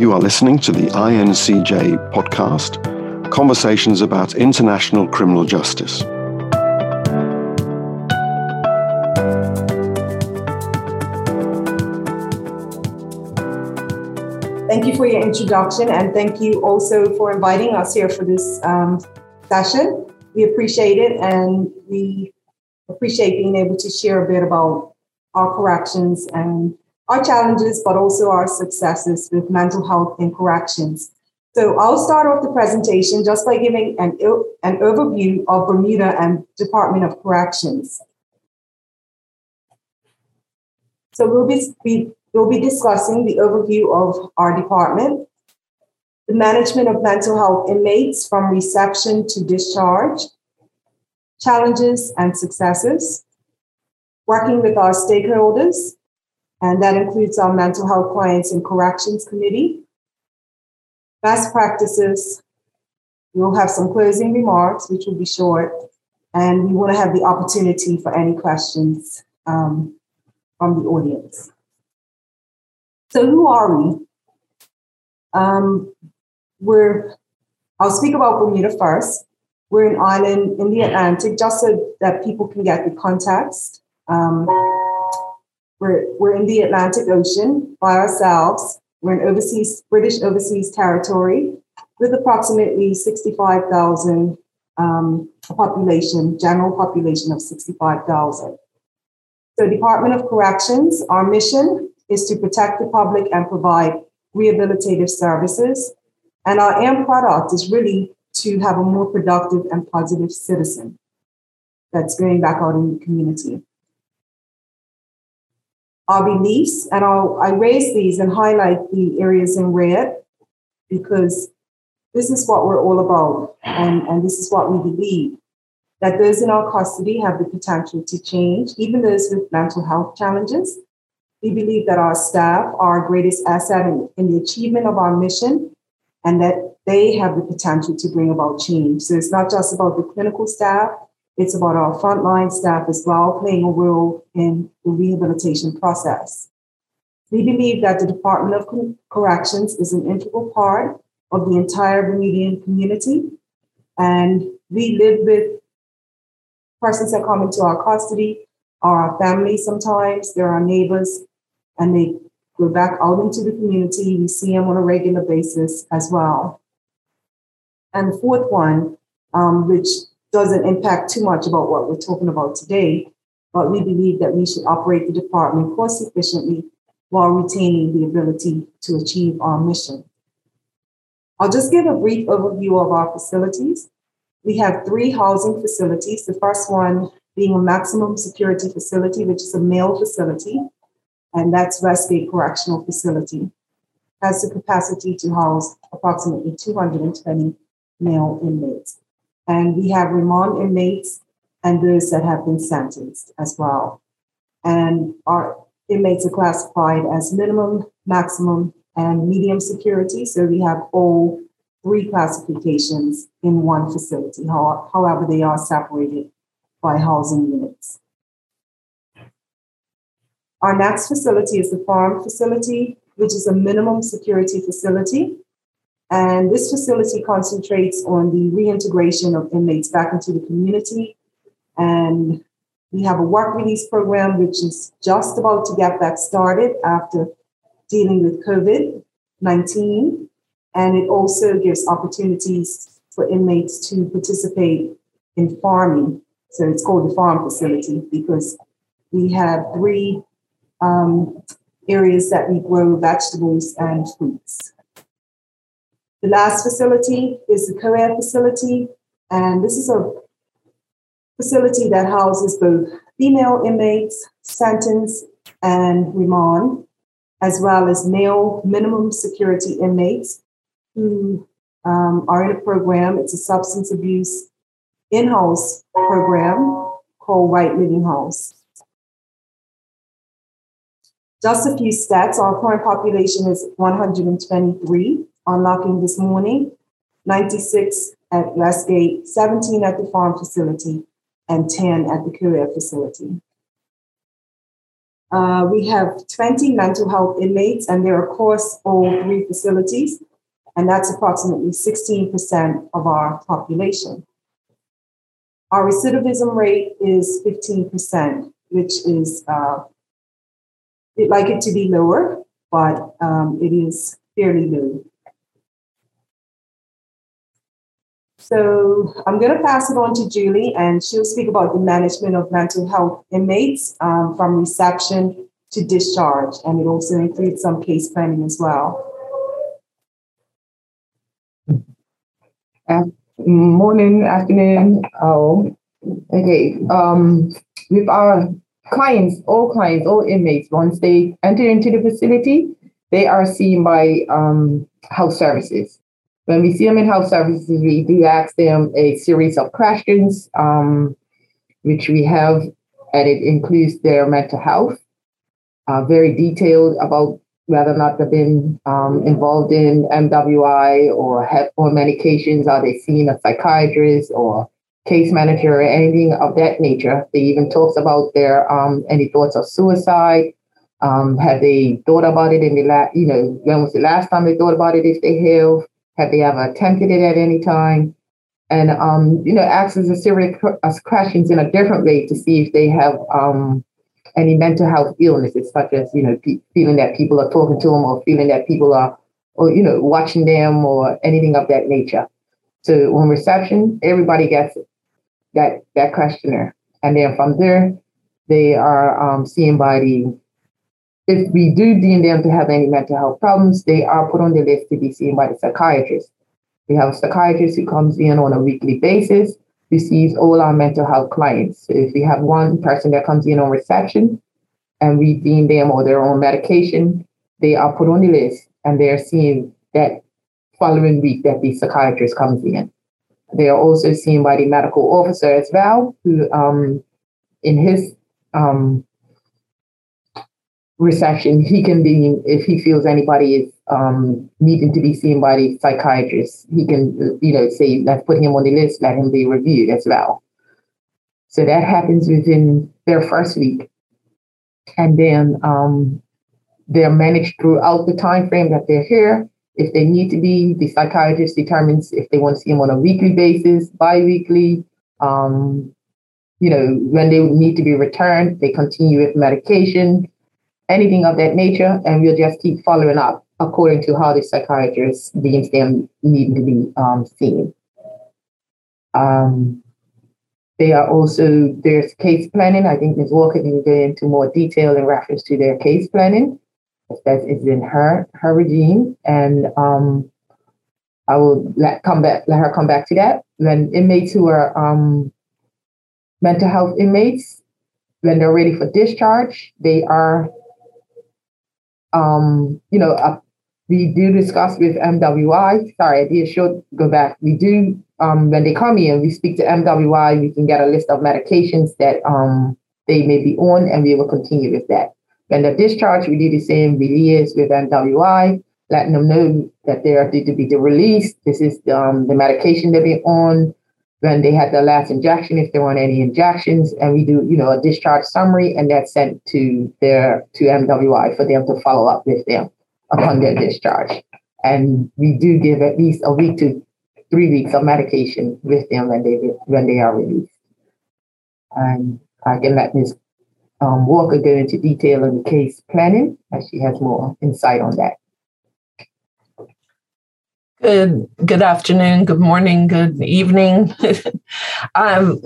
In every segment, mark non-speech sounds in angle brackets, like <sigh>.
You are listening to the INCJ podcast, Conversations about International Criminal Justice. Thank you for your introduction and thank you also for inviting us here for this um, session. We appreciate it and we appreciate being able to share a bit about our corrections and our challenges, but also our successes with mental health in corrections. So I'll start off the presentation just by giving an, an overview of Bermuda and Department of Corrections. So we'll be, we, we'll be discussing the overview of our department, the management of mental health inmates from reception to discharge, challenges and successes, working with our stakeholders, and that includes our mental health clients and corrections committee. Best practices, we'll have some closing remarks, which will be short, and we want to have the opportunity for any questions um, from the audience. So, who are we? Um, we're, I'll speak about Bermuda first. We're an island in the Atlantic, just so that people can get the context. Um, we're, we're in the Atlantic Ocean by ourselves. We're in overseas, British overseas territory with approximately 65,000 um, population, general population of 65,000. So Department of Corrections, our mission is to protect the public and provide rehabilitative services. And our end product is really to have a more productive and positive citizen that's going back out in the community our beliefs. And I'll, I raise these and highlight the areas in red because this is what we're all about. And, and this is what we believe that those in our custody have the potential to change, even those with mental health challenges. We believe that our staff are our greatest asset in, in the achievement of our mission and that they have the potential to bring about change. So it's not just about the clinical staff, it's about our frontline staff as well playing a role in the rehabilitation process. We believe that the Department of Corrections is an integral part of the entire Bermudian community. And we live with persons that come into our custody, are our family sometimes, they're our neighbors, and they go back out into the community. We see them on a regular basis as well. And the fourth one, um, which doesn't impact too much about what we're talking about today, but we believe that we should operate the department cost efficiently while retaining the ability to achieve our mission. I'll just give a brief overview of our facilities. We have three housing facilities. The first one being a maximum security facility, which is a male facility, and that's Westgate Correctional Facility. Has the capacity to house approximately 220 male inmates. And we have remand inmates and those that have been sentenced as well. And our inmates are classified as minimum, maximum, and medium security. So we have all three classifications in one facility. However, they are separated by housing units. Our next facility is the farm facility, which is a minimum security facility. And this facility concentrates on the reintegration of inmates back into the community. And we have a work release program, which is just about to get back started after dealing with COVID 19. And it also gives opportunities for inmates to participate in farming. So it's called the farm facility because we have three um, areas that we grow vegetables and fruits. The last facility is the co-ed facility, and this is a facility that houses both female inmates, sentence and remand, as well as male minimum security inmates who um, are in a program. It's a substance abuse in-house program called Right Living House. Just a few stats. Our current population is 123 unlocking this morning, 96 at Westgate, 17 at the farm facility, and 10 at the co-ed facility. Uh, we have 20 mental health inmates, and they're across all three facilities, and that's approximately 16% of our population. Our recidivism rate is 15%, which is, uh, we'd like it to be lower, but um, it is fairly low. So I'm going to pass it on to Julie, and she'll speak about the management of mental health inmates um, from reception to discharge, and it also includes some case planning as well. Uh, morning, afternoon. Oh, okay. Um, with our clients, all clients, all inmates, once they enter into the facility, they are seen by um, health services. When we see them in health services, we do ask them a series of questions, um, which we have, and it includes their mental health, uh, very detailed about whether or not they've been um, involved in MWI or have on medications. Are they seeing a psychiatrist or case manager or anything of that nature? They even talks about their um, any thoughts of suicide. Um, have they thought about it in the last, you know, when was the last time they thought about it if they have? Have they ever attempted it at any time? And, um, you know, asks a series of questions in a different way to see if they have um, any mental health illnesses, such as, you know, pe- feeling that people are talking to them or feeling that people are, or, you know, watching them or anything of that nature. So on reception, everybody gets that, that questionnaire. And then from there, they are um, seen by the if we do deem them to have any mental health problems, they are put on the list to be seen by the psychiatrist. We have a psychiatrist who comes in on a weekly basis, sees all our mental health clients. So if we have one person that comes in on reception and we deem them or they're on medication, they are put on the list and they're seen that following week that the psychiatrist comes in. They are also seen by the medical officer as well, who um, in his um, reception, he can be, if he feels anybody is um, needing to be seen by the psychiatrist, he can, you know, say, let's put him on the list, let him be reviewed as well. So that happens within their first week. And then um, they're managed throughout the time frame that they're here. If they need to be, the psychiatrist determines if they want to see him on a weekly basis, bi-weekly, um, you know, when they need to be returned, they continue with medication anything of that nature, and we'll just keep following up according to how the psychiatrist deems them needing to be um, seen. Um, they are also, there's case planning. I think Ms. Walker can go into more detail in reference to their case planning. That is in her her regime. And um, I will let come back, let her come back to that. When inmates who are um, mental health inmates, when they're ready for discharge, they are um, you know, uh, we do discuss with MWI. Sorry, I should go back. We do um, when they come in, we speak to MWI. We can get a list of medications that um, they may be on, and we will continue with that. When they're discharged, we do the same. We liaise with MWI, letting them know that they are due to be released. This is um, the medication they'll be on when they had their last injection, if there weren't any injections, and we do, you know, a discharge summary, and that's sent to their to MWI for them to follow up with them upon their discharge. And we do give at least a week to three weeks of medication with them when they when they are released. And I can let Ms. Um, Walker go into detail on the case planning, as she has more insight on that. Good, good afternoon, good morning, good evening. <laughs> um,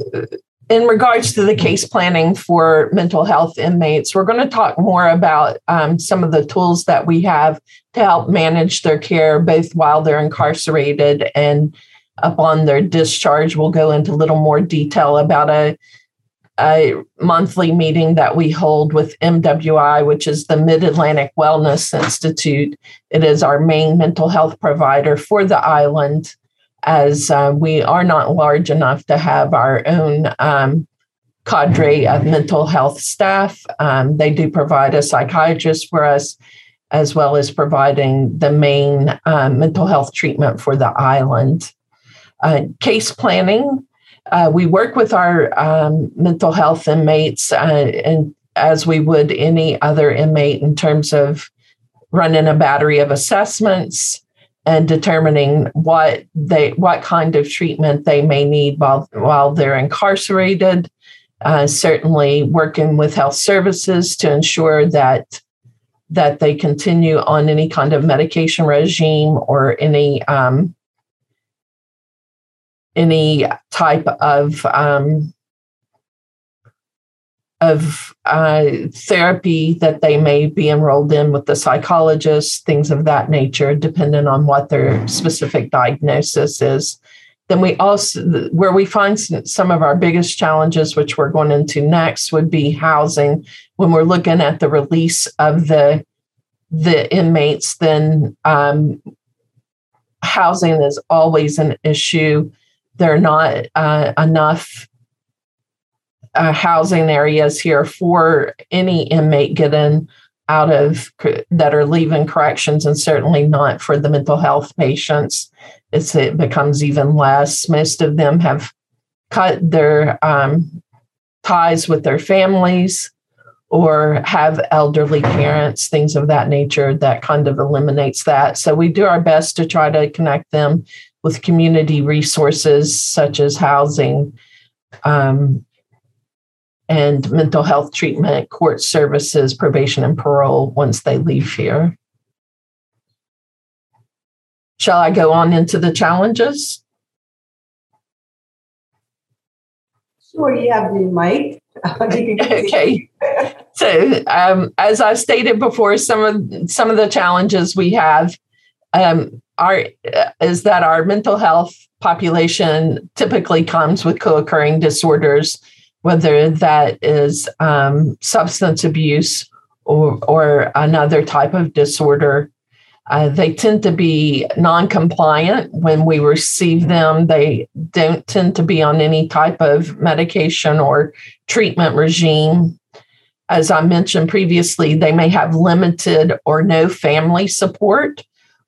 in regards to the case planning for mental health inmates, we're going to talk more about um, some of the tools that we have to help manage their care, both while they're incarcerated and upon their discharge. We'll go into a little more detail about a a monthly meeting that we hold with MWI, which is the Mid Atlantic Wellness Institute. It is our main mental health provider for the island, as uh, we are not large enough to have our own um, cadre of mental health staff. Um, they do provide a psychiatrist for us, as well as providing the main uh, mental health treatment for the island. Uh, case planning uh, we work with our um, mental health inmates uh, and as we would any other inmate in terms of running a battery of assessments and determining what they what kind of treatment they may need while while they're incarcerated. Uh, certainly, working with health services to ensure that that they continue on any kind of medication regime or any um, any type of um, of uh, therapy that they may be enrolled in with the psychologist, things of that nature, depending on what their specific diagnosis is. Then we also, where we find some of our biggest challenges, which we're going into next, would be housing. When we're looking at the release of the the inmates, then um, housing is always an issue. There are not uh, enough uh, housing areas here for any inmate getting out of that are leaving corrections, and certainly not for the mental health patients. It's, it becomes even less. Most of them have cut their um, ties with their families or have elderly parents, things of that nature, that kind of eliminates that. So we do our best to try to connect them with community resources such as housing um, and mental health treatment, court services, probation, and parole once they leave here. Shall I go on into the challenges? Sure, you have the mic. <laughs> okay. So, um, as I stated before, some of some of the challenges we have um, are is that our mental health population typically comes with co-occurring disorders whether that is um, substance abuse or, or another type of disorder. Uh, they tend to be non compliant when we receive them. They don't tend to be on any type of medication or treatment regime. As I mentioned previously, they may have limited or no family support.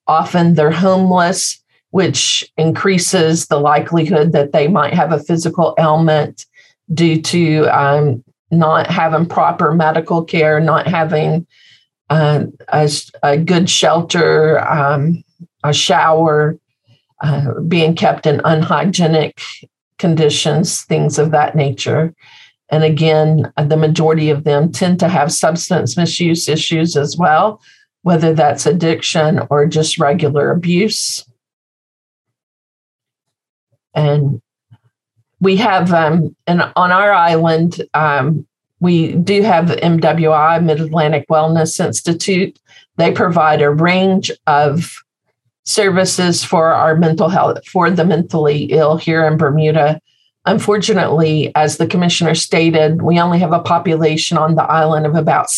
Often they're homeless, which increases the likelihood that they might have a physical ailment due to um, not having proper medical care, not having uh, a, a, good shelter, um, a shower, uh, being kept in unhygienic conditions, things of that nature. And again, the majority of them tend to have substance misuse issues as well, whether that's addiction or just regular abuse. And we have um, and on our island um, we do have the mwi mid-atlantic wellness institute they provide a range of services for our mental health for the mentally ill here in bermuda unfortunately as the commissioner stated we only have a population on the island of about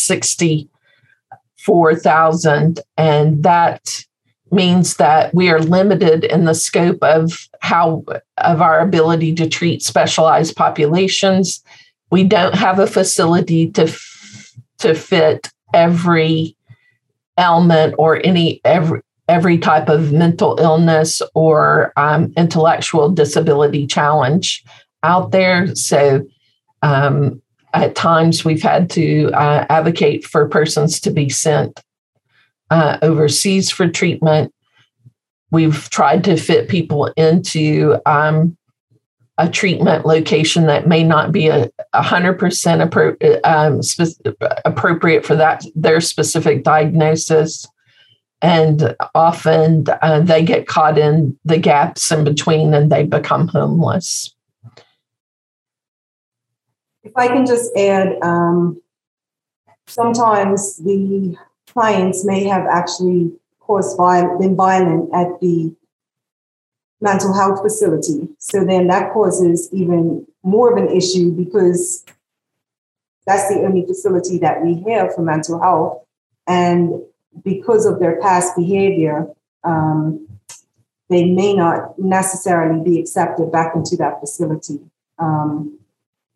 64000 and that means that we are limited in the scope of how of our ability to treat specialized populations. We don't have a facility to to fit every ailment or any every every type of mental illness or um, intellectual disability challenge out there. So um, at times we've had to uh, advocate for persons to be sent uh, overseas for treatment. We've tried to fit people into um, a treatment location that may not be a hundred percent um, appropriate for that their specific diagnosis, and often uh, they get caught in the gaps in between and they become homeless. If I can just add, um, sometimes the clients may have actually caused viol- been violent at the mental health facility. So then that causes even more of an issue because that's the only facility that we have for mental health. And because of their past behavior, um, they may not necessarily be accepted back into that facility. Um,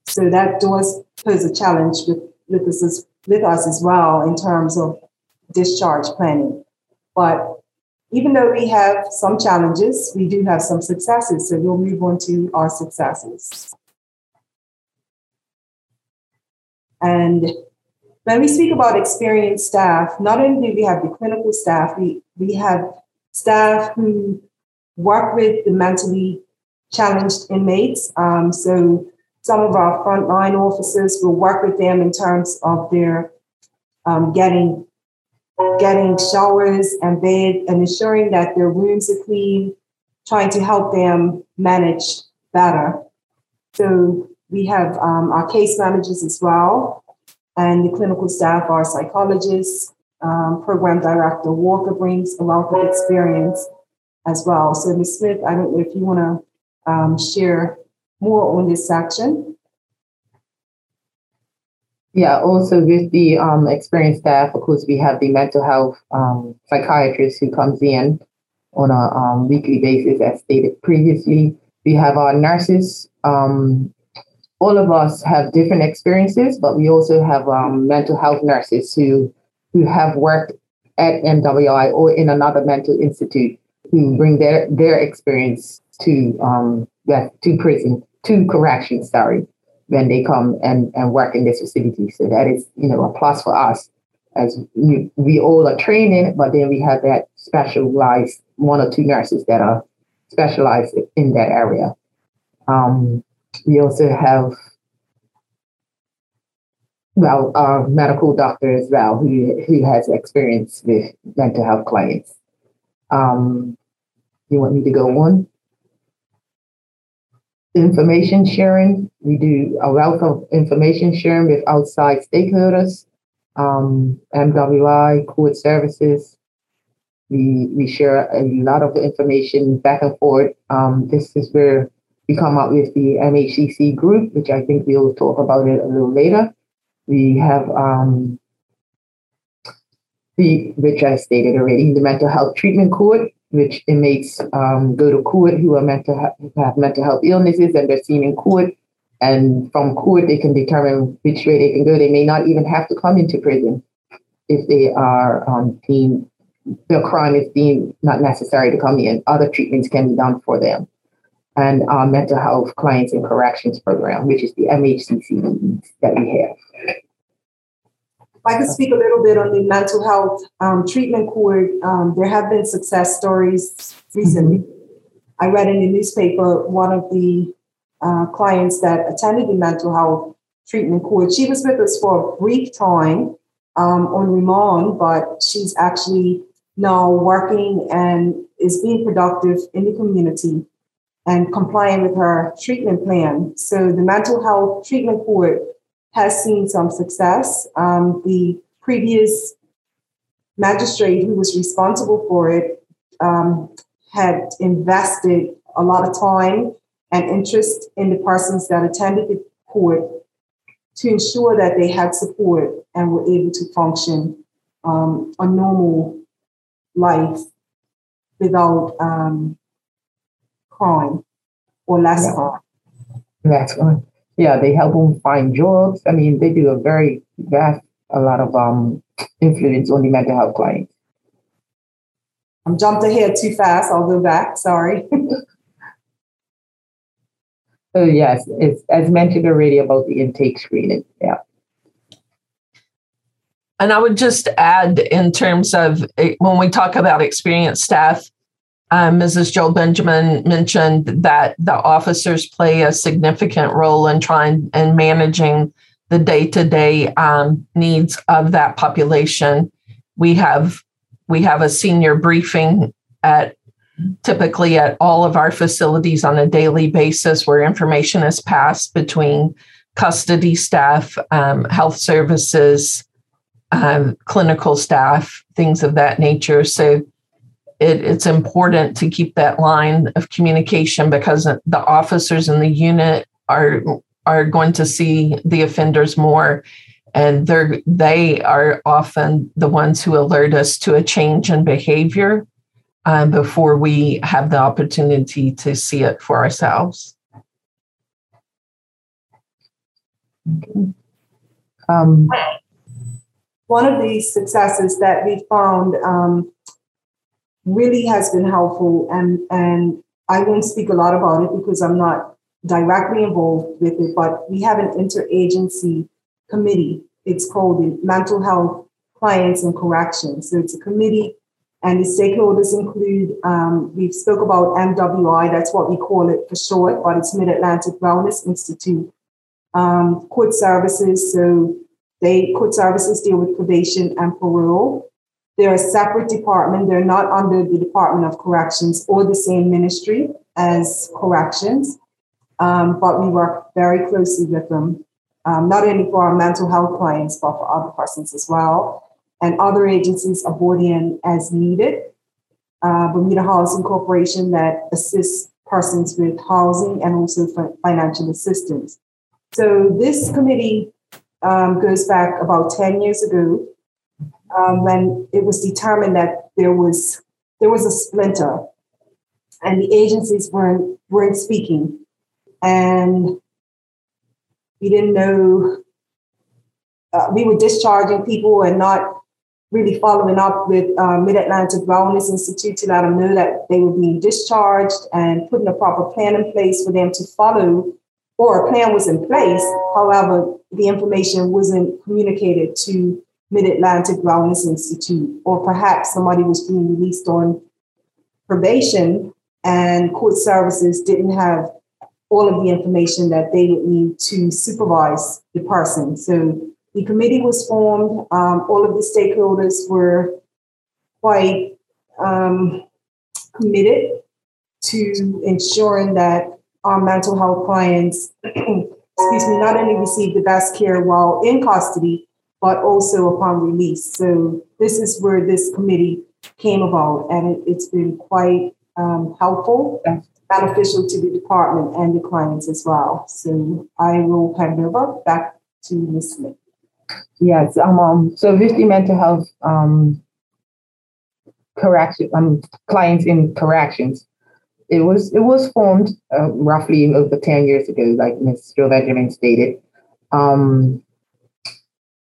so that does pose a challenge with, with, us, with us as well in terms of discharge planning. But even though we have some challenges, we do have some successes. So we'll move on to our successes. And when we speak about experienced staff, not only do we have the clinical staff, we, we have staff who work with the mentally challenged inmates. Um, so some of our frontline officers will work with them in terms of their um, getting getting showers and bed and ensuring that their rooms are clean, trying to help them manage better. So we have um, our case managers as well, and the clinical staff are psychologists. Um, program director Walker brings a wealth of experience as well. So, Ms. Smith, I don't know if you want to um, share more on this section. Yeah, also with the um, experienced staff, of course, we have the mental health um, psychiatrist who comes in on a um, weekly basis, as stated previously. We have our nurses. Um, all of us have different experiences, but we also have um, mental health nurses who who have worked at MWI or in another mental institute who bring their their experience to um, yeah, to prison to corrections. Sorry when they come and, and work in this facility. So that is, you know, a plus for us as we, we all are training, but then we have that specialized one or two nurses that are specialized in that area. Um, we also have, well, our medical doctor as well, who, who has experience with mental health clients. Um, you want me to go on? Information sharing. We do a wealth of information sharing with outside stakeholders, um, MWI, court services. We, we share a lot of information back and forth. Um, this is where we come up with the MHCC group, which I think we'll talk about it a little later. We have um, the, which I stated already, the mental health treatment court, which inmates um, go to court who are meant mental have mental health illnesses and they're seen in court. And from court, they can determine which way they can go. They may not even have to come into prison if they are um, deemed the crime is deemed not necessary to come in. Other treatments can be done for them. And our mental health clients and corrections program, which is the MHCC that we have. I could speak a little bit on the mental health um, treatment court. Um, there have been success stories recently. Mm-hmm. I read in the newspaper one of the uh, clients that attended the mental health treatment court. She was with us for a brief time um, on remand, but she's actually now working and is being productive in the community and complying with her treatment plan. So the mental health treatment court has seen some success. Um, the previous magistrate who was responsible for it um, had invested a lot of time and interest in the persons that attended the court to ensure that they had support and were able to function um, a normal life without um, crime or less yeah. crime. That's right yeah, they help them find jobs. I mean, they do a very vast, a lot of um, influence on the mental health clients. I'm jumped ahead too fast. I'll go back. Sorry. <laughs> so yes, it's as mentioned already about the intake screening. Yeah. And I would just add, in terms of eh, when we talk about experienced staff, um, Mrs. Joel Benjamin mentioned that the officers play a significant role in trying and managing the day-to-day um, needs of that population. We have we have a senior briefing at typically at all of our facilities on a daily basis where information is passed between custody staff, um, health services, um, clinical staff, things of that nature. So it, it's important to keep that line of communication because the officers in the unit are are going to see the offenders more. And they're they are often the ones who alert us to a change in behavior um, before we have the opportunity to see it for ourselves. Um, one of the successes that we found um, really has been helpful. And, and I won't speak a lot about it because I'm not directly involved with it, but we have an interagency committee it's called the Mental Health Clients and Corrections. So it's a committee, and the stakeholders include, um, we spoke about MWI, that's what we call it for short, but it's Mid Atlantic Wellness Institute. Um, court services, so they court services deal with probation and parole. They're a separate department. They're not under the Department of Corrections or the same ministry as corrections, um, but we work very closely with them, um, not only for our mental health clients, but for other persons as well. And other agencies are brought in as needed. Uh, Bermuda Housing Corporation that assists persons with housing and also financial assistance. So this committee um, goes back about 10 years ago um, when it was determined that there was there was a splinter and the agencies weren't weren't speaking and we didn't know uh, we were discharging people and not really following up with uh, Mid-Atlantic Wellness Institute to let them know that they were being discharged and putting a proper plan in place for them to follow or a plan was in place. However, the information wasn't communicated to Mid Atlantic Wellness Institute, or perhaps somebody was being released on probation and court services didn't have all of the information that they would need to supervise the person. So the committee was formed. Um, all of the stakeholders were quite um, committed to ensuring that our mental health clients, <clears throat> excuse me, not only receive the best care while in custody, but also upon release. So this is where this committee came about, and it, has been quite um, helpful, beneficial to the department and the clients as well. So I will hand over back to Ms. Smith. Yes, um, um, so with the mental health um, correction, um, clients in corrections, it was it was formed uh, roughly over ten years ago, like Ms. Joe Benjamin stated. Um,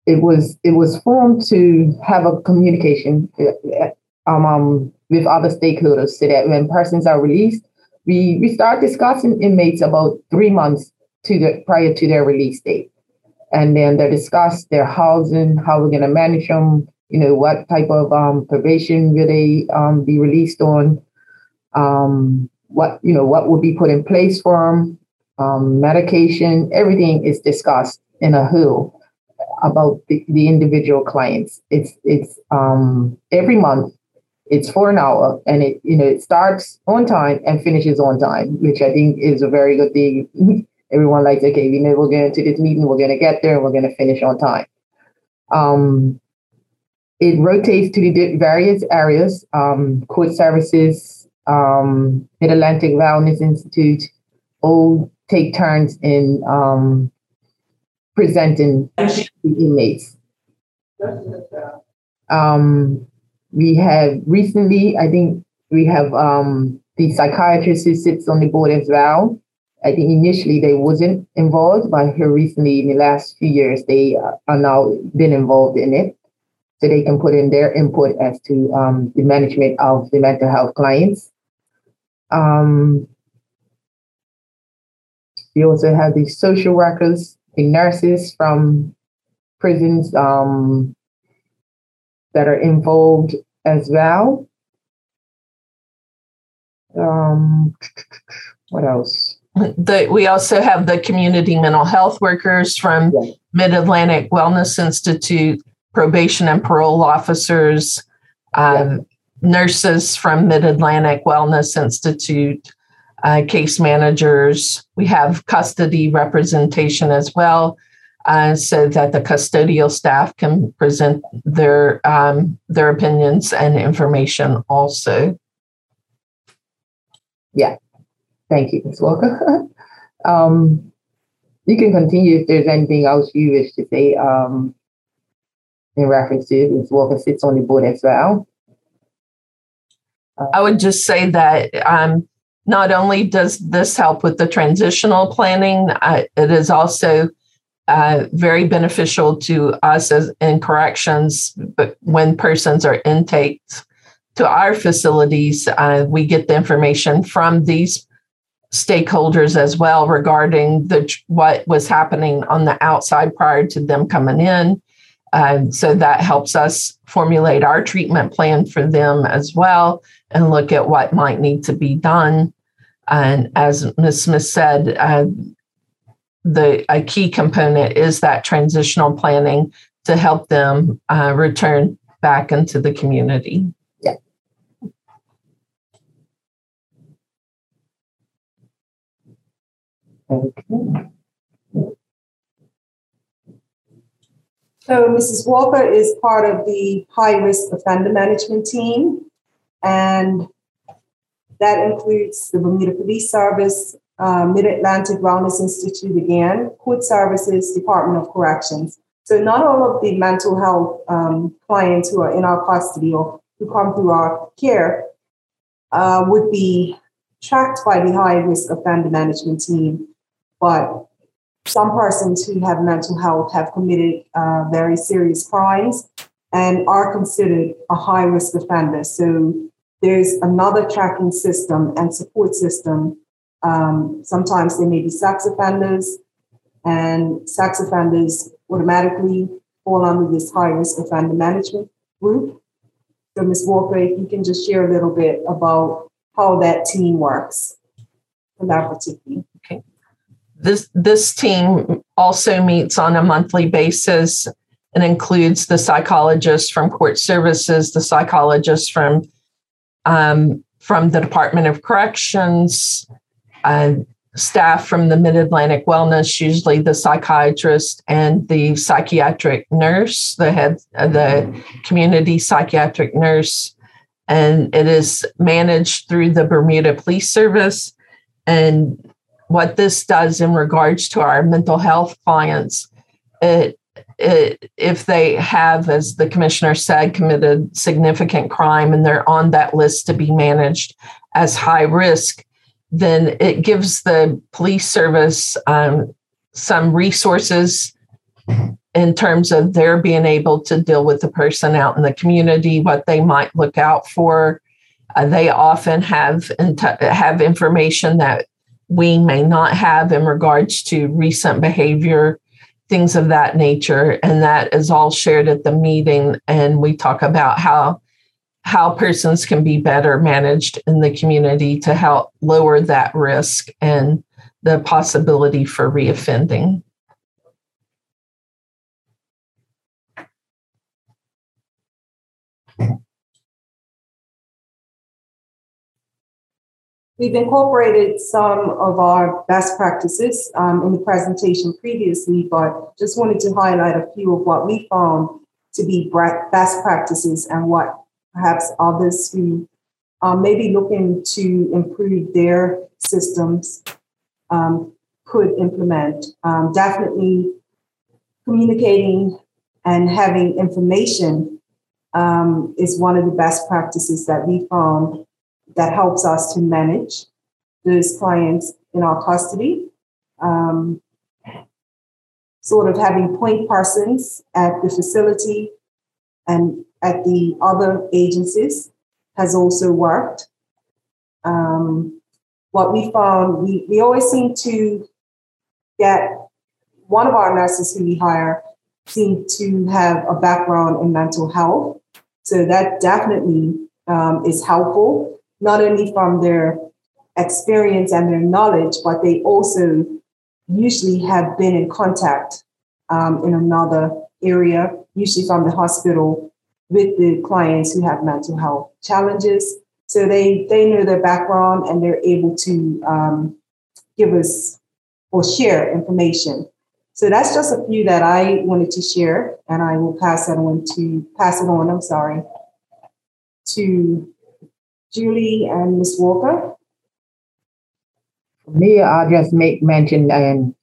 it was it was formed to have a communication uh, um, um, with other stakeholders so that when persons are released, we, we start discussing inmates about three months to the prior to their release date. And then they discuss their housing, how we're going to manage them, you know, what type of um, probation will they um, be released on, um, what, you know, what will be put in place for them, um, medication, everything is discussed in a whole about the, the individual clients. It's it's um, every month. It's for an hour, and it you know it starts on time and finishes on time, which I think is a very good thing. <laughs> Everyone likes okay, we know we're going to this meeting, we're going to get there, and we're going to finish on time. Um, it rotates to the various areas, um, court services, um, Mid Atlantic Wellness Institute, all take turns in um, presenting the inmates. Um, we have recently, I think we have um, the psychiatrist who sits on the board as well. I think initially they wasn't involved, but here recently in the last few years they are now been involved in it, so they can put in their input as to um, the management of the mental health clients. Um, we also have the social workers nurses from prisons um, that are involved as well. Um, what else? The, we also have the community mental health workers from yeah. Mid Atlantic Wellness Institute, probation and parole officers, um, yeah. nurses from Mid Atlantic Wellness Institute, uh, case managers. We have custody representation as well, uh, so that the custodial staff can present their um, their opinions and information also. Yeah, thank you, Ms. Walker. <laughs> um, you can continue if there's anything else you wish to say um, in reference to Ms. Walker sits on the board as well. I would just say that um, not only does this help with the transitional planning, uh, it is also uh, very beneficial to us as in corrections. But when persons are intaked to our facilities, uh, we get the information from these stakeholders as well regarding the what was happening on the outside prior to them coming in. And so that helps us formulate our treatment plan for them as well and look at what might need to be done. And as Ms. Smith said, uh, the a key component is that transitional planning to help them uh, return back into the community. Yeah. Okay. So Mrs. Walker is part of the high risk offender management team, and that includes the Bermuda Police Service, uh, Mid Atlantic Wellness Institute again, Court Services, Department of Corrections. So not all of the mental health um, clients who are in our custody or who come through our care uh, would be tracked by the high risk offender management team, but some persons who have mental health have committed uh, very serious crimes and are considered a high risk offender. So there's another tracking system and support system. Um, sometimes they may be sex offenders, and sex offenders automatically fall under this high risk offender management group. So, Ms. Walker, if you can just share a little bit about how that team works in that particular. Okay. This this team also meets on a monthly basis and includes the psychologist from court services, the psychologist from um, from the Department of Corrections, uh, staff from the Mid Atlantic Wellness, usually the psychiatrist and the psychiatric nurse, the head, uh, the community psychiatric nurse, and it is managed through the Bermuda Police Service. And what this does in regards to our mental health clients, it if they have, as the commissioner said, committed significant crime and they're on that list to be managed as high risk, then it gives the police service um, some resources in terms of their being able to deal with the person out in the community, what they might look out for. Uh, they often have have information that we may not have in regards to recent behavior, things of that nature, and that is all shared at the meeting. And we talk about how how persons can be better managed in the community to help lower that risk and the possibility for reoffending. We've incorporated some of our best practices um, in the presentation previously, but just wanted to highlight a few of what we found to be best practices and what perhaps others who are maybe looking to improve their systems um, could implement. Um, definitely communicating and having information um, is one of the best practices that we found that helps us to manage those clients in our custody. Um, sort of having point persons at the facility and at the other agencies has also worked. Um, what we found, we, we always seem to get one of our nurses who we hire seem to have a background in mental health. So that definitely um, is helpful, not only from their experience and their knowledge, but they also usually have been in contact um, in another area, usually from the hospital with the clients who have mental health challenges. So they they know their background and they're able to um, give us or share information. So that's just a few that I wanted to share, and I will pass that on to pass it on. I'm sorry to Julie and Miss Walker. For me, I'll just make mention and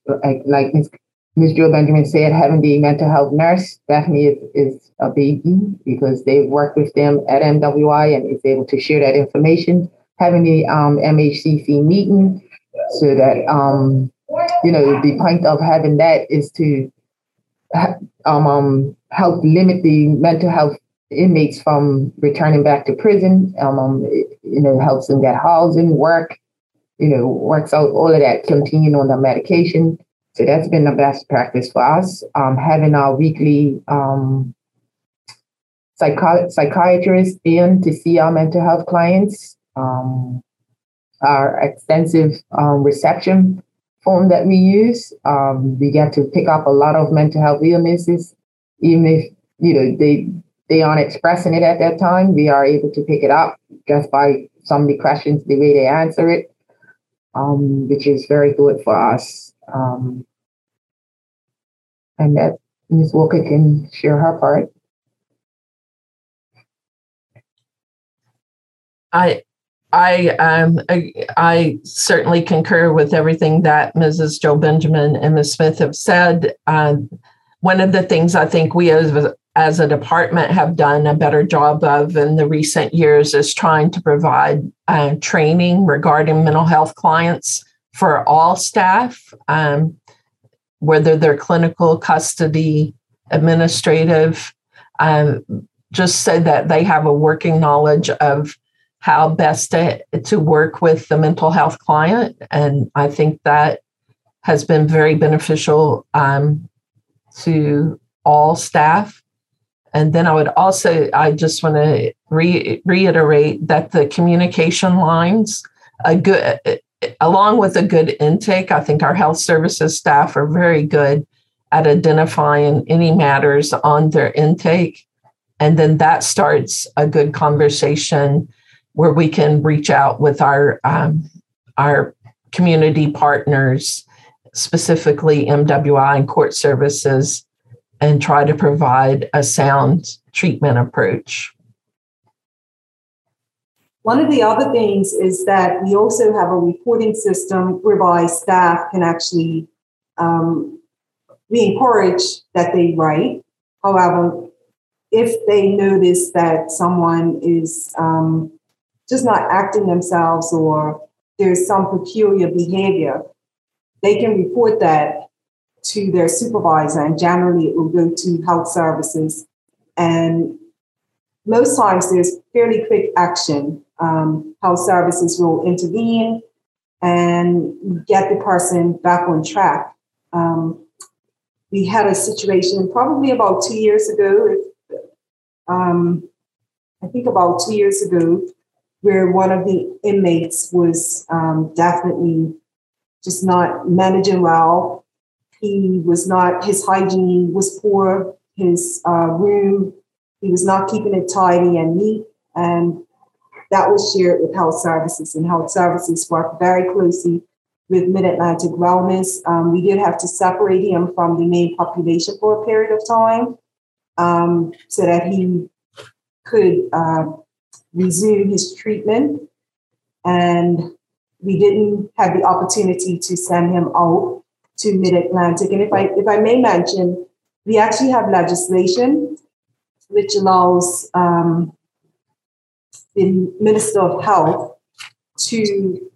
like Ms. Ms. Joe Benjamin said, having the mental health nurse definitely is, is a biggie because they've worked with them at MWI and is able to share that information. Having the um, MHCC meeting so that, um, you know, the point of having that is to um, um, help limit the mental health inmates from returning back to prison. Um, you know, helps them get housing, work, you know, works out all of that, continuing on the medication So that's been the best practice for us. Um, having our weekly um, psychi- psychiatrist in to see our mental health clients, um, our extensive um, reception form that we use. Um, we get to pick up a lot of mental health illnesses, even if you know they they aren't expressing it at that time. We are able to pick it up just by some of the questions, the way they answer it, um, which is very good for us. Um, and that Ms. Walker can share her part. I I um I, I, certainly concur with everything that Mrs. Joe Benjamin and Ms. Smith have said. Um, one of the things I think we as as a department have done a better job of in the recent years is trying to provide uh, training regarding mental health clients for all staff, um, whether they're clinical, custody, administrative, um, just so that they have a working knowledge of how best to, to work with the mental health client. And I think that has been very beneficial um, to all staff. And then I would also, I just want to re- reiterate that the communication lines, a good, along with a good intake, I think our health services staff are very good at identifying any matters on their intake. And then that starts a good conversation where we can reach out with our um, our community partners, specifically MWI and court services, and try to provide a sound treatment approach. One of the other things is that we also have a reporting system whereby staff can actually, um, we encourage that they write. However, if they notice that someone is um, just not acting themselves or there's some peculiar behavior, they can report that to their supervisor, and generally it will go to health services. And most times there's fairly quick action. Um, health services will intervene and get the person back on track. Um, we had a situation probably about two years ago, um, I think about two years ago, where one of the inmates was um, definitely just not managing well. He was not, his hygiene was poor, his uh, room, he was not keeping it tidy and neat. And that was shared with health services, and health services worked very closely with Mid Atlantic Wellness. Um, we did have to separate him from the main population for a period of time um, so that he could uh, resume his treatment. And we didn't have the opportunity to send him out to Mid Atlantic. And if I if I may mention, we actually have legislation which allows um, the Minister of Health to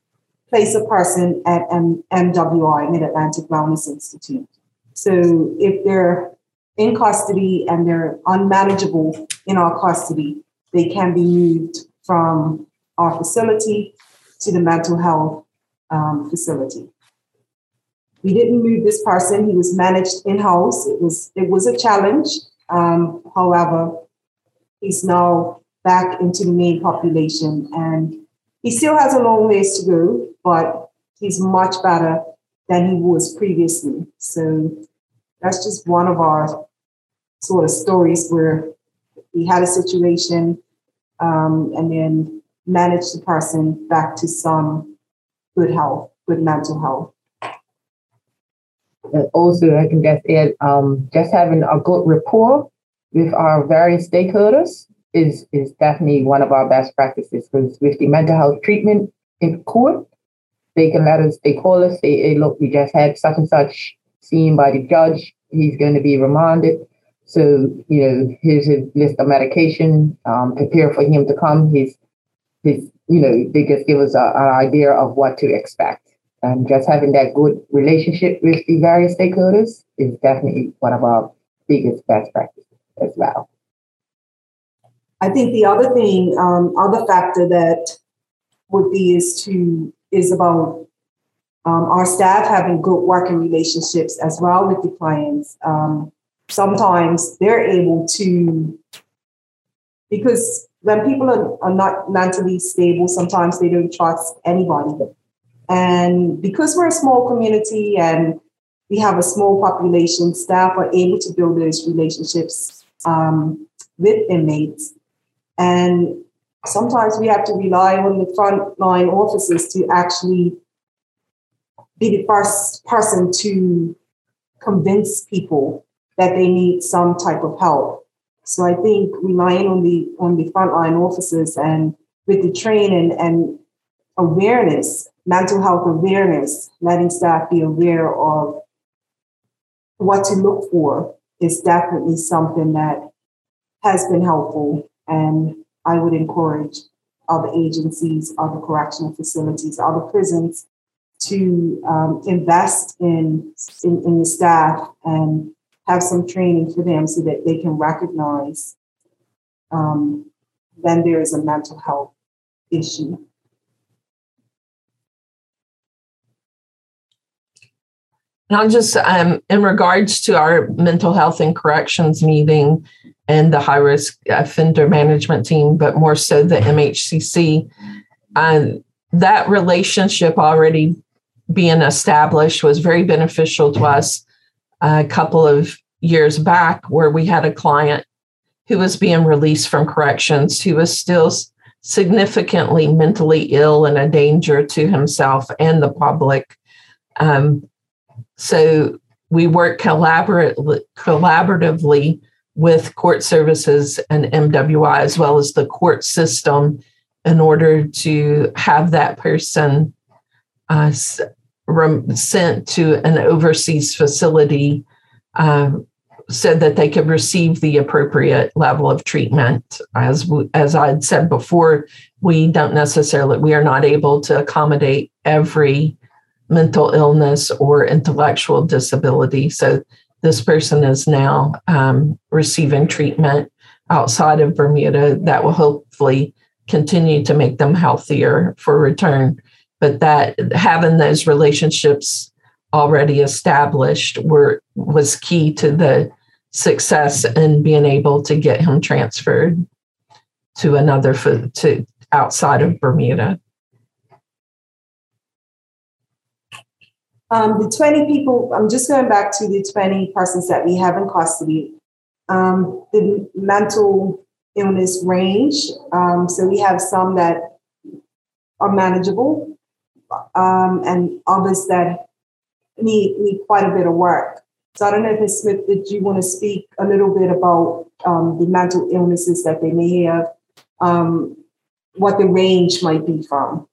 place a person at M- MWI, Mid Atlantic Wellness Institute. So if they're in custody and they're unmanageable in our custody, they can be moved from our facility to the mental health um, facility. We didn't move this person; he was managed in house. It was it was a challenge. Um, however, he's now back into the main population, and he still has a long ways to go, but he's much better than he was previously. So that's just one of our sort of stories where we had a situation um, and then managed the person back to some good health, good mental health. And also, I can just add, um, just having a good rapport with our various stakeholders is is definitely one of our best practices. Because with the mental health treatment in court, they can let us, they call us, say, hey, look, we just had such and such seen by the judge. He's going to be remanded. So, you know, here's his list of medication, um, prepare for him to come. His, his, you know, they just give us a, an idea of what to expect. And just having that good relationship with the various stakeholders is definitely one of our biggest best practices as well. I think the other thing, um, other factor that would be is to is about Um, our staff having good working relationships as well with the clients. Um, sometimes they're able to, because when people are, are not mentally stable, sometimes they don't trust anybody. And because we're a small community and we have a small population, staff are able to build those relationships um, with inmates. And sometimes we have to rely on the frontline officers to actually be the first person to convince people that they need some type of help. So I think relying on the on the frontline officers and with the training and awareness, mental health awareness, letting staff be aware of what to look for is definitely something that has been helpful. And I would encourage other agencies, other correctional facilities, other prisons to um, invest in, in, in the staff and have some training for them so that they can recognize um, when there is a mental health issue. Now, just um, in regards to our mental health and corrections meeting and the high risk offender management team, but more so the MHCC, uh, that relationship already being established was very beneficial to us a couple of years back, where we had a client who was being released from corrections who was still significantly mentally ill and a danger to himself and the public. Um, so we work collaboratively with court services and MWI as well as the court system in order to have that person uh, sent to an overseas facility uh, so that they could receive the appropriate level of treatment. As as I'd said before, we don't necessarily we are not able to accommodate every mental illness or intellectual disability. So this person is now um, receiving treatment outside of Bermuda that will hopefully continue to make them healthier for return. But that having those relationships already established were was key to the success in being able to get him transferred to another to outside of Bermuda. Um, the 20 people, I'm just going back to the 20 persons that we have in custody. Um, the mental illness range. Um, so we have some that are manageable um, and others that need, need quite a bit of work. So I don't know if Ms. Smith, did you want to speak a little bit about um, the mental illnesses that they may have, um, what the range might be from?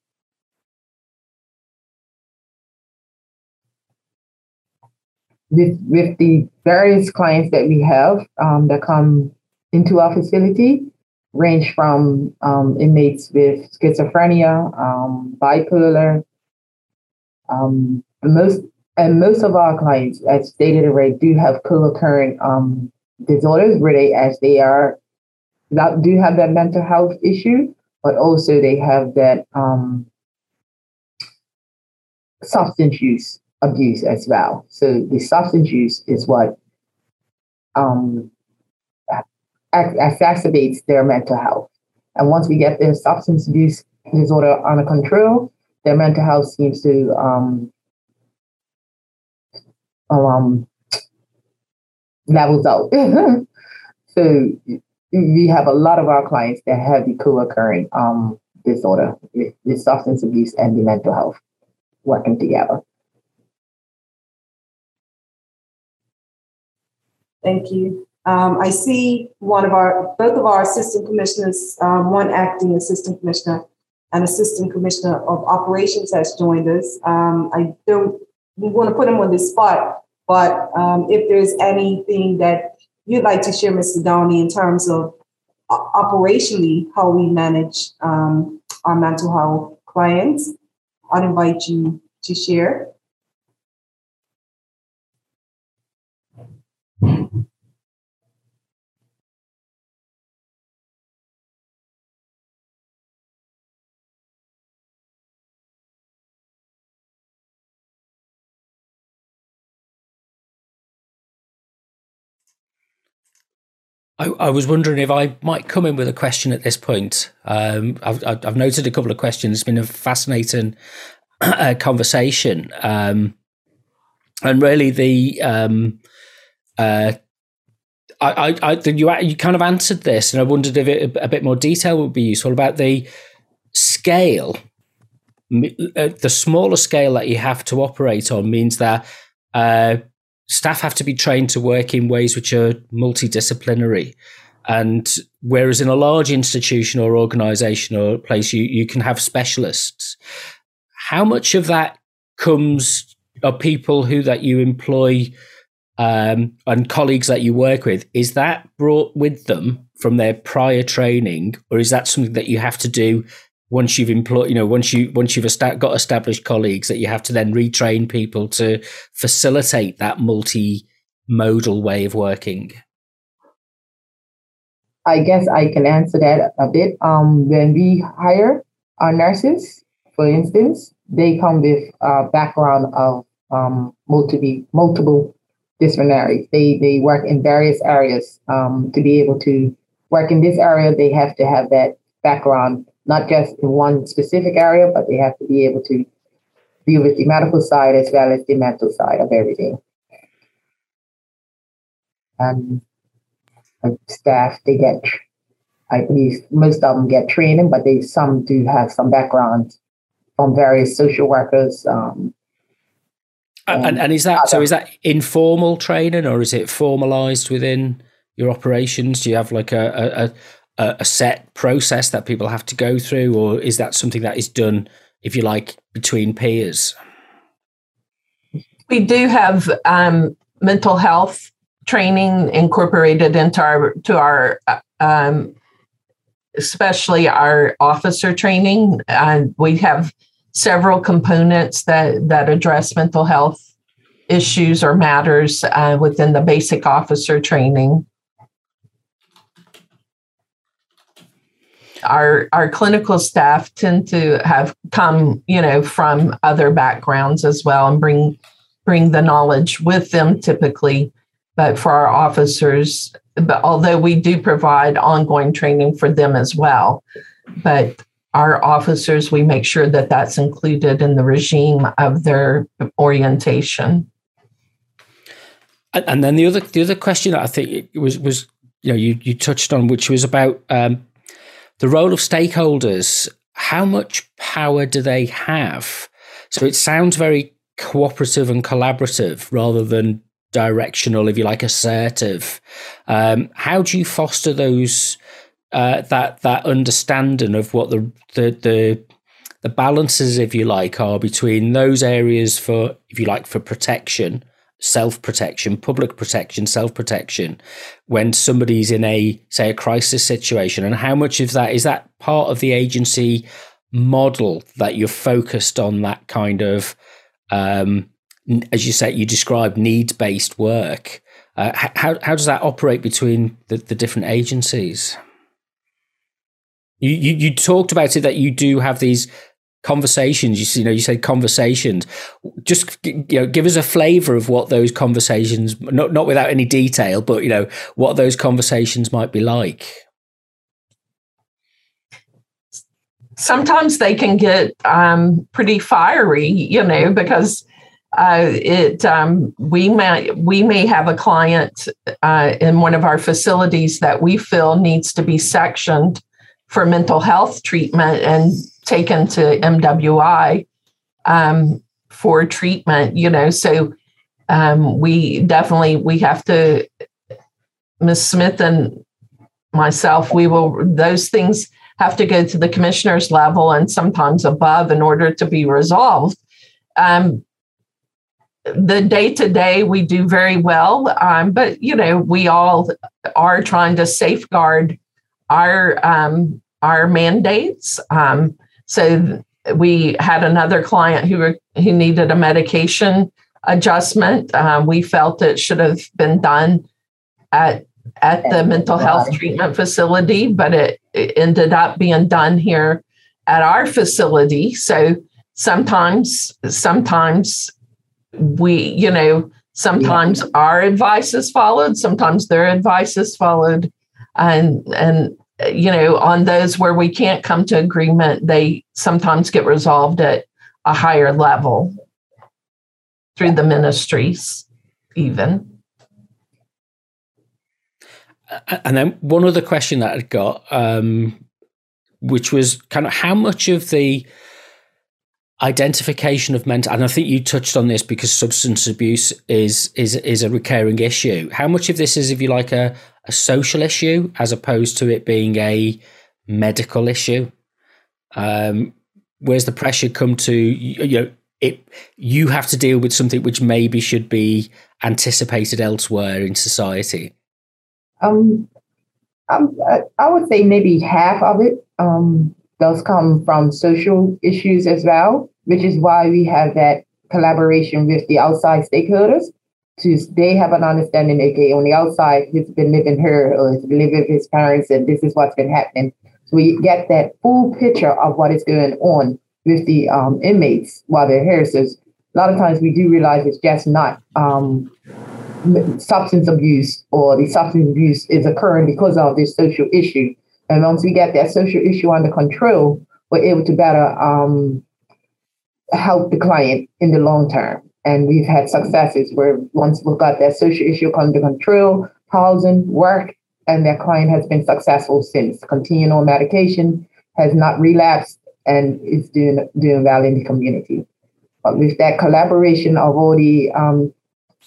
With with the various clients that we have um, that come into our facility range from um, inmates with schizophrenia, um, bipolar. Um, most and most of our clients, as stated already, do have co-occurring um, disorders where they, as they are, that do have that mental health issue, but also they have that um, substance use abuse as well. So the substance use is what um, exacerbates their mental health. And once we get their substance abuse disorder under control, their mental health seems to um, um, levels out. <laughs> so we have a lot of our clients that have the co-occurring um, disorder with substance abuse and the mental health working together. Thank you. Um, I see one of our, both of our assistant commissioners, um, one acting assistant commissioner and assistant commissioner of operations has joined us. Um, I don't want to put him on the spot, but um, if there's anything that you'd like to share, Mr. Downey, in terms of operationally how we manage um, our mental health clients, I'd invite you to share. I, I, was wondering if I might come in with a question at this point. Um, I've, I've, noted a couple of questions. It's been a fascinating <clears throat> uh, conversation, um, and really the um, uh, I, I, I, you you kind of answered this, and I wondered if it, a bit more detail would be useful about the scale. Uh, the smaller scale that you have to operate on means that uh, staff have to be trained to work in ways which are multidisciplinary. And whereas in a large institution or organization or place, you, you can have specialists. How much of that comes of people who that you employ um, and colleagues that you work with? Is that brought with them from their prior training, or is that something that you have to do once you've employed, you know, once you once you've got established colleagues, that you have to then retrain people to facilitate that multi-modal way of working? I guess I can answer that a bit. Um, when we hire our nurses, for instance, they come with a background of um, multiple multiple. They they work in various areas. Um, to be able to work in this area, they have to have that background not just in one specific area, but they have to be able to deal with the medical side as well as the mental side of everything. And staff, they get, I believe most of them get training, but they some do have some background from various social workers. Um, and, and, and is that other, so? Is that informal training or is it formalized within your operations? Do you have like a, a, a, set process that people have to go through, or is that something that is done, if you like, between peers? We do have um, mental health training incorporated into our to our um, especially our officer training and we have several components that that address mental health issues or matters uh, within the basic officer training our our clinical staff tend to have come you know from other backgrounds as well and bring bring the knowledge with them typically. But for our officers but although we do provide ongoing training for them as well but our officers we make sure that that's included in the regime of their orientation. And then the other the other question that i think was was you know you you touched on which was about um, the role of stakeholders, how much power do they have? So it sounds very cooperative and collaborative rather than directional, if you like, assertive. Um, how do you foster those uh, that that understanding of what the the the the balances, if you like, are between those areas for, if you like, for protection self protection, public protection, self protection when somebody's in a, say, a crisis situation? And how much of that is that part of the agency model that you're focused on that kind of, um, as you say, you described needs based work? Uh, how, how does that operate between the, the different agencies? You, you, you talked about it that you do have these conversations you, you know you said conversations. Just you know give us a flavor of what those conversations not not without any detail but you know what those conversations might be like. Sometimes they can get um, pretty fiery you know because uh, it um, we may we may have a client uh, in one of our facilities that we feel needs to be sectioned for mental health treatment and taken to MWI um, for treatment, you know, so um, we definitely we have to Ms. Smith and myself, we will those things have to go to the commissioner's level and sometimes above in order to be resolved. Um, the day to day we do very well, um, but you know we all are trying to safeguard our um, our mandates. Um, so we had another client who who needed a medication adjustment. Um, we felt it should have been done at at the mental health treatment facility, but it, it ended up being done here at our facility. So sometimes, sometimes we, you know, sometimes our advice is followed, sometimes their advice is followed. and and you know on those where we can't come to agreement they sometimes get resolved at a higher level through the ministries even. And then one other question that i got um, which was kind of how much of the identification of mental and I think you touched on this because substance abuse is is is a recurring issue. How much of this is if you like a, a social issue as opposed to it being a medical issue? Um, where's the pressure come to you know it you have to deal with something which maybe should be anticipated elsewhere in society? Um, um I would say maybe half of it. Um, does come from social issues as well, which is why we have that collaboration with the outside stakeholders. To they have an understanding, okay, on the outside, he's been living here or he's been living with his parents, and this is what's been happening. So we get that full picture of what is going on with the um, inmates while they're here. So a lot of times we do realize it's just not um, substance abuse or the substance abuse is occurring because of this social issue. And once we get that social issue under control, we're able to better um, help the client in the long term. And we've had successes where once we've got that social issue under control, housing, work, and that client has been successful since, continuing on medication, has not relapsed, and is doing doing well in the community. But with that collaboration of all the um,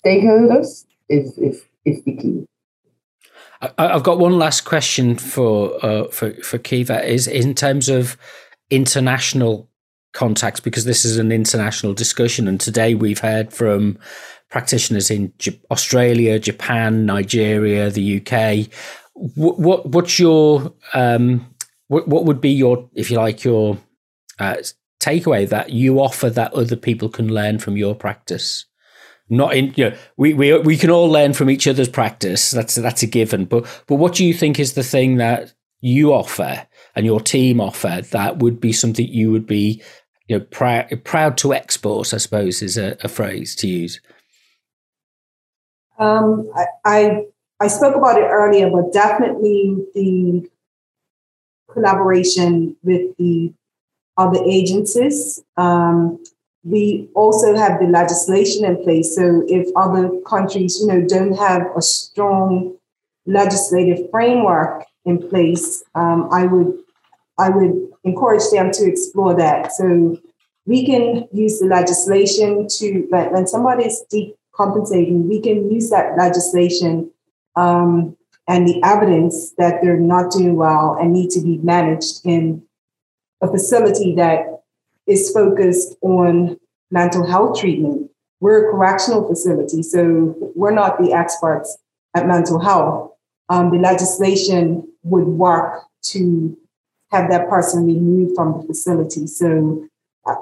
stakeholders is, is, is the key. I've got one last question for uh, for for Kiva. Is in terms of international contacts because this is an international discussion, and today we've heard from practitioners in J- Australia, Japan, Nigeria, the UK. What, what what's your um, what what would be your if you like your uh, takeaway that you offer that other people can learn from your practice? Not in you know we, we we can all learn from each other's practice. That's that's a given. But but what do you think is the thing that you offer and your team offer that would be something you would be you know proud proud to export i suppose is a, a phrase to use? Um, I, I i spoke about it earlier but definitely the collaboration with the other agencies um, we also have the legislation in place. So if other countries, you know, don't have a strong legislative framework in place, um, I would I would encourage them to explore that. So we can use the legislation to when, when somebody is decompensating, we can use that legislation um, and the evidence that they're not doing well and need to be managed in a facility that is focused on mental health treatment. We're a correctional facility, so we're not the experts at mental health. Um, the legislation would work to have that person removed from the facility. So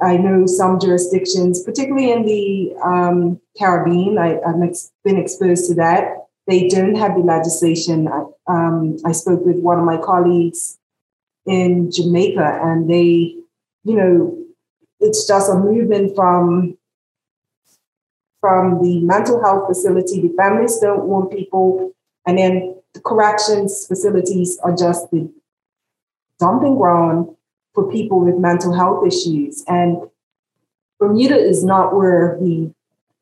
I know some jurisdictions, particularly in the um, Caribbean, I, have ex- been exposed to that. They don't have the legislation. I, um, I spoke with one of my colleagues in Jamaica, and they, you know, it's just a movement from from the mental health facility. The families don't want people, and then the corrections facilities are just the dumping ground for people with mental health issues. And Bermuda is not where we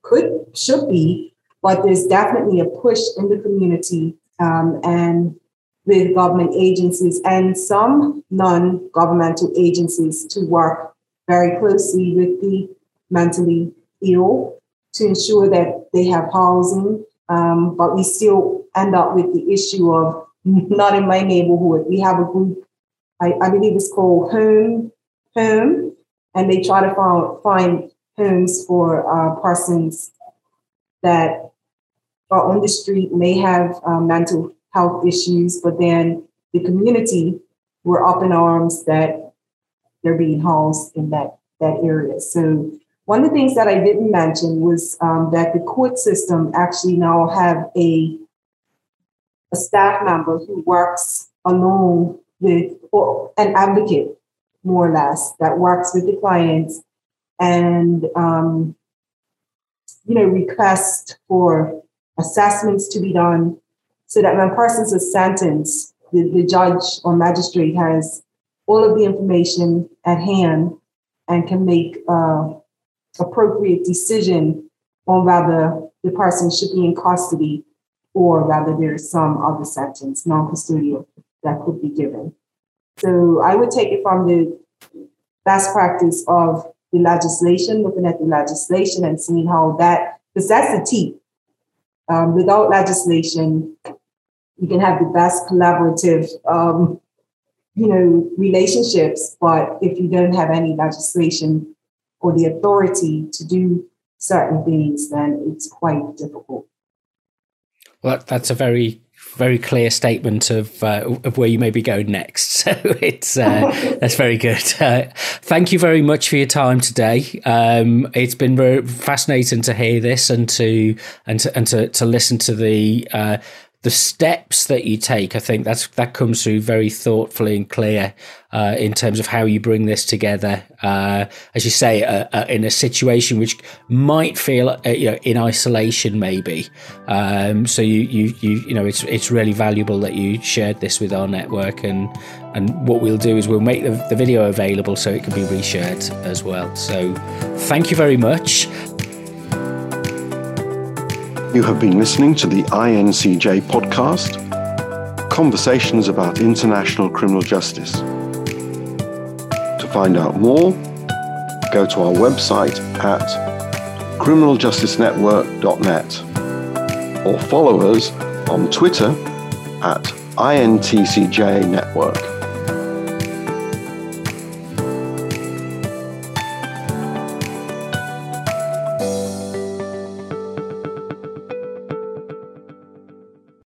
could should be, but there's definitely a push in the community um, and with government agencies and some non-governmental agencies to work very closely with the mentally ill to ensure that they have housing. Um, but we still end up with the issue of not in my neighborhood. We have a group, I, I believe it's called Home Home, and they try to find, find homes for uh, persons that are on the street, may have uh, mental health issues, but then the community were up in arms that they're being housed in that, that area. So one of the things that I didn't mention was um, that the court system actually now have a, a staff member who works along with or an advocate, more or less, that works with the clients and um, you know request for assessments to be done so that when persons are sentenced the, the judge or magistrate has all of the information at hand and can make uh, appropriate decision on whether the person should be in custody or whether there's some other sentence, non-custodial, that could be given. So I would take it from the best practice of the legislation, looking at the legislation and seeing how that, because that's the teeth. Um, without legislation, you can have the best collaborative, um, you know, relationships, but if you don't have any legislation or the authority to do certain things, then it's quite difficult. Well, that's a very very clear statement of uh, of where you may be going next. <laughs> So it's uh, <laughs> that's very good. <laughs> Uh, thank you very much for your time today. Um, it's been very fascinating to hear this and to and to and to, to listen to the uh, the steps that you take, I think that's that comes through very thoughtfully and clear uh, in terms of how you bring this together. Uh, as you say, uh, uh in a situation which might feel uh, you know in isolation, maybe. Um, so you you you you know it's it's really valuable that you shared this with our network, and and what we'll do is we'll make the, the video available so it can be reshared as well. So thank you very much. You have been listening to the INCJ podcast, Conversations about International Criminal Justice. To find out more, go to our website at criminaljusticenetwork.net or follow us on Twitter at INTCJ Network.